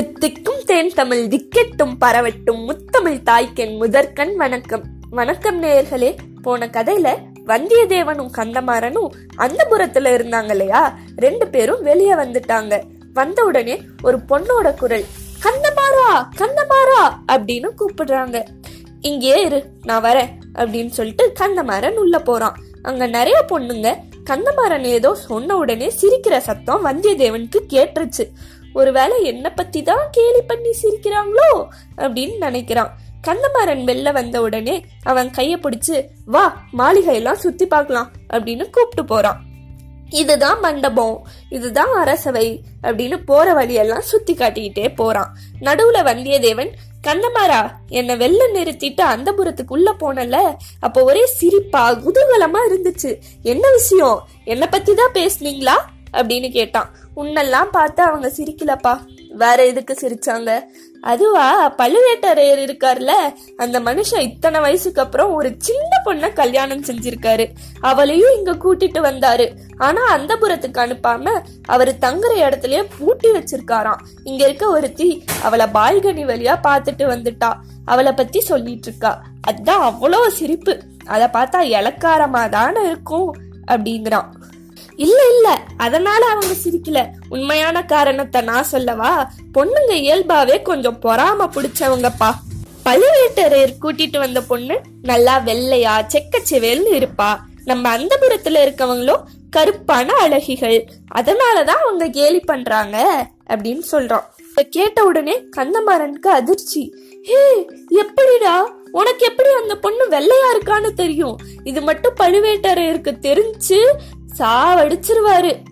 தித்திக்கும் தேன் தமிழ் திக்கெட்டும் பரவட்டும் முத்தமிழ் தாய்க்கென் முதற்கண் வணக்கம். வணக்கம் நேயர்களே போன கதையில வந்தியத்தேவனும் கந்தமாறனும் அந்த புறத்துல இருந்தாங்க இல்லையா ரெண்டு பேரும் வெளியே வந்துட்டாங்க. வந்த உடனே ஒரு பொண்ணோட குரல் கந்தமாரா கந்தமாரா அப்படின்னு கூப்பிடுறாங்க. இங்கே இரு நான் வரேன் அப்படின்னு சொல்லிட்டு கந்தமாறன் உள்ள போறான். அங்க நிறைய பொண்ணுங்க கந்தமாறன் ஏதோ சொன்ன உடனே சிரிக்கிற சத்தம் வந்தியத்தேவனுக்கு கேட்டுருச்சு. ஒருவேளை என்னை பற்றி தான் கேலி பண்ணி சிரிக்கிறாங்களோ அப்படின்னு நினைக்கிறான். கந்தமாறன் வெளில வந்த உடனே அவன் கையை பிடிச்சு வா மாளிகையெல்லாம் சுத்தி பார்க்கலாம் அப்படின்னு கூப்பிட்டு போறான். இதுதான் மண்டபம் இதுதான் அரசவை அப்படின்னு போற வழியெல்லாம் சுத்தி காட்டிக்கிட்டே போறான். நடுவுல வந்தியத்தேவன் கண்ணமாரா என்னை வெளில நிறுத்திட்டு அந்த புறத்துக்குள்ள போனல அப்போ ஒரே சிரிப்பா குதூகலமா இருந்துச்சு. என்ன விஷயம்? என்னை பத்தி தான் பேசுனீங்களா? அப்படின்னு கேட்டான். உன்னெல்லாம் பார்த்து அவங்க சிரிக்கலப்பா. வேற எதுக்கு சிரிச்சாங்க? அதுவா பழுவேட்டரையர் இருக்கார்ல அந்த மனுஷன் இத்தனை வயசுக்கு அப்புறம் ஒரு சின்ன பொண்ண கல்யாணம் செஞ்சிருக்காரு. அவளையும் இங்க கூட்டிட்டு வந்தாரு. ஆனா அந்த புறத்துக்கு அனுப்பாம அவரு தங்குற இடத்துலயே பூட்டி வச்சிருக்காராம். இங்க இருக்க ஒருத்தி அவளை பால்கனி வழியா பாத்துட்டு வந்துட்டா. அவளை பத்தி சொல்லிட்டு இருக்கா. அதான் அவ்வளோ சிரிப்பு. அதை பார்த்தா இலக்காரமா தானே இருக்கும் அப்படிங்கிறான். இல்ல இல்ல. அதனால அவங்க சிரிக்கல. உண்மையான காரணத்தை நான் சொல்லவா? பொண்ணுங்க இயல்பாவே கொஞ்சம் பொறாம பிடிச்சவங்கப்பா. பழுவேட்டரையர் கூட்டிட்டு வந்த பொண்ணு நல்லா வெள்ளையா செக்கச்சிவேல்னு இருப்பா. நம்ம அந்த புறத்துல இருக்கவங்களோ கருப்பான அழகிகள். அதனாலதான் அவங்க கேலி பண்றாங்க அப்படின்னு சொல்றான் கேட்ட உடனே கந்தமாறனுக்கு அதிர்ச்சி. ஹே எப்படிடா? உனக்கு எப்படி அந்த பொண்ணு வெள்ளையா இருக்கான்னு தெரியும்? இது மட்டும் பழுவேட்டரையருக்கு தெரிஞ்சு சாவடிச்சிருவாரு.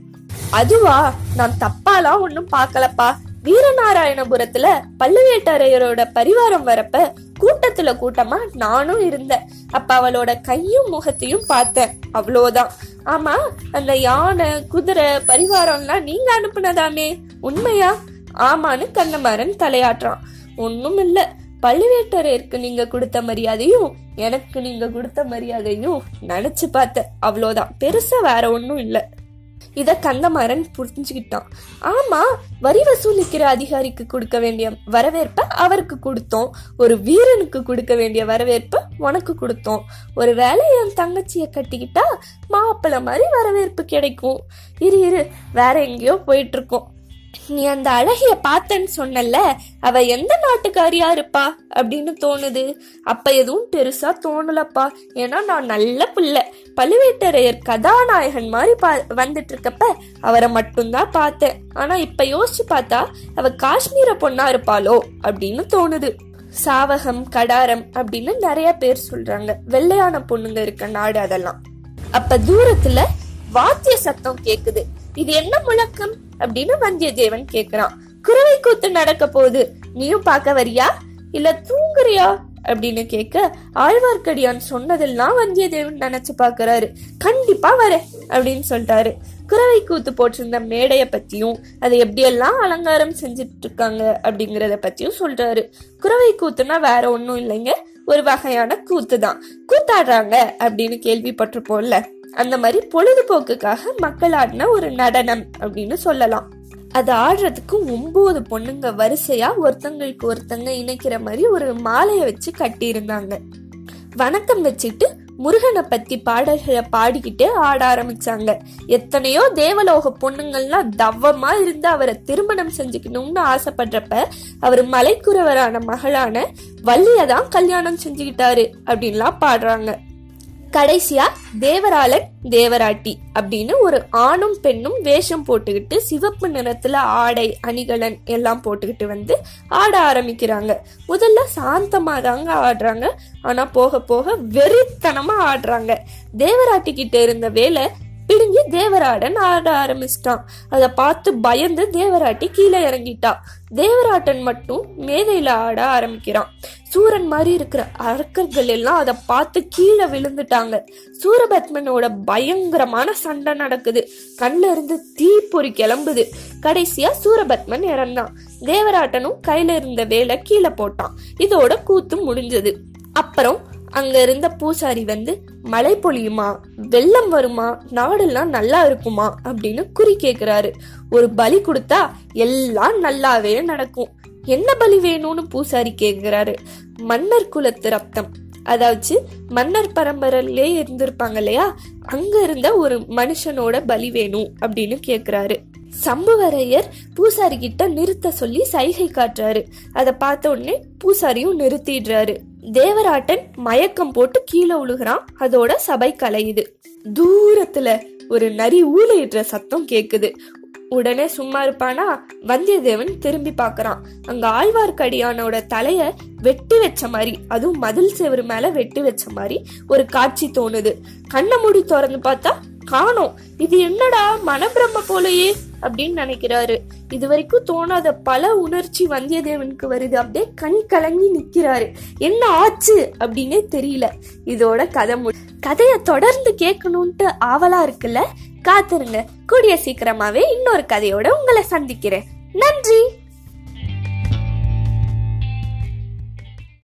அதுவா நான் தப்பாலாம் ஒன்னும் பார்க்கலப்பா. வீரநாராயணபுரத்துல பல்லவேட்டரையரோட பரிவாரம் வரப்ப கூட்டத்துல கூட்டமா நானும் இருந்தேன். அப்ப அவளோட கையும் முகத்தையும் பார்த்தேன். அவ்வளோதான். ஆமா அந்த யானை குதிரை பரிவாரம்லாம் நீங்க அனுப்புனதாமே. உண்மையா? ஆமான்னு கண்ணமாறன் தலையாட்டுறான். ஒண்ணும் இல்லை பழுவேட்டரையருக்கு நீங்க கொடுத்த மரியாதையும் எனக்கு நீங்க கொடுத்த மரியாதையும் நினைச்சு பார்த்தேன் அவ்வளோதான். பெருசா வேற ஒன்றும் இல்லை. இத கந்தமாறன் புரிஞ்சுக்கிட்டான். ஆமா வரி வசூலிக்கிற அதிகாரிக்கு கொடுக்க வேண்டிய வரவேற்ப அவருக்கு கொடுத்தோம். ஒரு வீரனுக்கு கொடுக்க வேண்டிய வரவேற்ப உனக்கு கொடுத்தோம். ஒரு வேலை என் தங்கச்சிய கட்டிக்கிட்டா மாப்பிள்ள மாதிரி வரவேற்பு கிடைக்கும். இரு இரு வேற எங்கேயோ போயிட்டு இருக்கோம். நீ அந்த அழகிய பார்த்தேன்னு சொன்னல அவ எந்த நாட்டுக்காரியா இருப்பா? அப்படின்னு தோணுது. அப்ப எதுவும் பெருசா தோணலப்பா. ஏன்னா நான் நல்ல பிள்ளை. பழுவேட்டரையர் கதாநாயகன் மாதிரி பா வந்துட்டு இருக்கப்ப அவரை மட்டும்தான் பார்த்தேன். ஆனா இப்ப யோசிச்சு பார்த்தா அவ காஷ்மீர பொண்ணா இருப்பாளோ அப்படின்னு தோணுது. சாவகம் கடாரம் அப்படின்னு நிறைய பேர் சொல்றாங்க. வெள்ளையான பொண்ணுங்க இருக்க நாடு அதெல்லாம். அப்ப தூரத்துல வாத்திய சத்தம் கேக்குது. இது என்ன முழக்கம்? அப்படின்னு வந்தியத்தேவன் கேக்குறான். குறவை கூத்து நடக்க போகுது. நீயும் பார்க்க வரியா? இல்ல தூங்குறியா? அப்படின்னு கேட்க ஆழ்வார்க்கடியான் சொன்னதெல்லாம் வந்தியத்தேவன் நினைச்சு பாக்குறாரு கண்டிப்பா வரேன் அப்படின்னு சொல்லிட்டாரு. குறவை கூத்து போட்டிருந்த மேடைய பத்தியும் அதை எப்படியெல்லாம் அலங்காரம் செஞ்சுட்டு இருக்காங்க அப்படிங்கறத பத்தியும் சொல்றாரு. குறவை கூத்துனா வேற ஒன்னும் இல்லைங்க ஒரு வகையான கூத்து தான் கூத்தாடுறாங்க அப்படின்னு கேள்விப்பட்டிருப்போம்ல. அந்த மாதிரி பொழுதுபோக்குக்காக மக்கள் ஆடின ஒரு நடனம் அப்படின்னு சொல்லலாம். அது ஆடுறதுக்கு ஒன்பது பொண்ணுங்க வரிசையா ஒருத்தங்களுக்கு ஒருத்தங்க இணைக்கிற மாதிரி ஒரு மாலையை வச்சு கட்டியிருந்தாங்க. வணக்கம் வச்சுட்டு முருகனை பத்தி பாடல்களை பாடிக்கிட்டு ஆட ஆரம்பிச்சாங்க. எத்தனையோ தேவலோக பொண்ணுங்கள்லாம் தவமா இருந்து அவரை திருமணம் செஞ்சுக்கணும்னு ஆசைப்படுறப்ப அவர் மலைக்குறவரான மகளான வள்ளியை தான் கல்யாணம் செஞ்சுக்கிட்டாரு அப்படின்லாம் பாடுறாங்க. கடைசியா தேவராளன் தேவராட்டி அப்படின்னு ஒரு ஆணும் பெண்ணும் வேஷம் போட்டுக்கிட்டு சிவப்பு நிறத்துல ஆடை அணிகலன் எல்லாம் போட்டுக்கிட்டு வந்து ஆட ஆரம்பிக்கிறாங்க. முதல்ல சாந்தமா தாங்க ஆடுறாங்க. ஆனா போக போக வெறித்தனமா ஆடுறாங்க. தேவராட்டி கிட்ட இருந்த வேலை பிடுங்கி தேவராடன் ஆட ஆரம்பிச்சிட்டான். அதை பார்த்து பயந்து தேவராட்டி கீழே இறங்கிட்டா. தேவராட்டன் மட்டும் மேதையில ஆட ஆரம்பிக்கிறான். சூரன் மாதிரி இருக்கிற அரக்கர்கள் எல்லாம் அதை பார்த்து கீழே விழுந்துட்டாங்க. சூரபத்மனோட பயங்கரமான சண்டை நடக்குது. கண்ல இருந்து தீப்பொறி கிளம்புது. கடைசியா சூரபத்மன் இறந்தான். தேவராட்டனும் கையில இருந்த வேலை கீழே போட்டான். இதோட கூத்து முடிஞ்சது. அப்புறம் அங்க இருந்த பூசாரி வந்து மழை பொழியுமா? வெள்ளம் வருமா? நாடெல்லாம் நல்லா இருக்குமா? அப்படின்னு குறி கேக்குறாரு. ஒரு பலி கொடுத்தா எல்லாம் நல்லாவே நடக்கும். என்ன பலி வேணும்னு பூசாரி கேக்குறாரு மன்னர் குலத்து ரத்தம். அதாவது மன்னர் பரம்பரையிலே இருந்திருப்பாங்க இல்லையா? அங்க இருந்த ஒரு மனுஷனோட பலி வேணும் அப்படின்னு கேக்குறாரு சம்புவரையர் பூசாரி கிட்ட நிறுத்த சொல்லி சைகை காட்டுறாரு. அதை பார்த்த உடனே பூசாரியும் நிறுத்திடுறாரு. தேவராட்டன் மயக்கம் போட்டு கீழே உழுகிறான். அதோட சபை கலையுது. தூரத்துல ஒரு நரி ஊழையிடுற சத்தம் கேக்குது. உடனே சும்மா இருப்பானா? வந்தியத்தேவன் திரும்பி பார்க்கறான். அங்க ஆழ்வார்க்கடியானோட தலைய வெட்டி வச்ச மாதிரி அதுவும் மதில் செவரு மேல வெட்டி வச்ச மாதிரி ஒரு காட்சி தோணுது. கண்ணை மூடி திறந்து பார்த்தா காணோம். இது என்னடா மனப்பிரம போலயே அப்படின்னு நினைக்கிறாரு. இது வரைக்கும் தோணாத பல உணர்ச்சி வந்தியத்தேவனுக்கு வருது. அப்படியே கண் கலங்கி நிக்கிறாரு. என்ன ஆச்சு அப்படின்னே தெரியல. இதோட கதை மு கதைய தொடர்ந்து கேட்கணும்ட்டு ஆவலா இருக்குல்ல? காத்திருங்க. கூடிய சீக்கிரமாவே இன்னொரு கதையோட உங்களை சந்திக்கிறேன். நன்றி!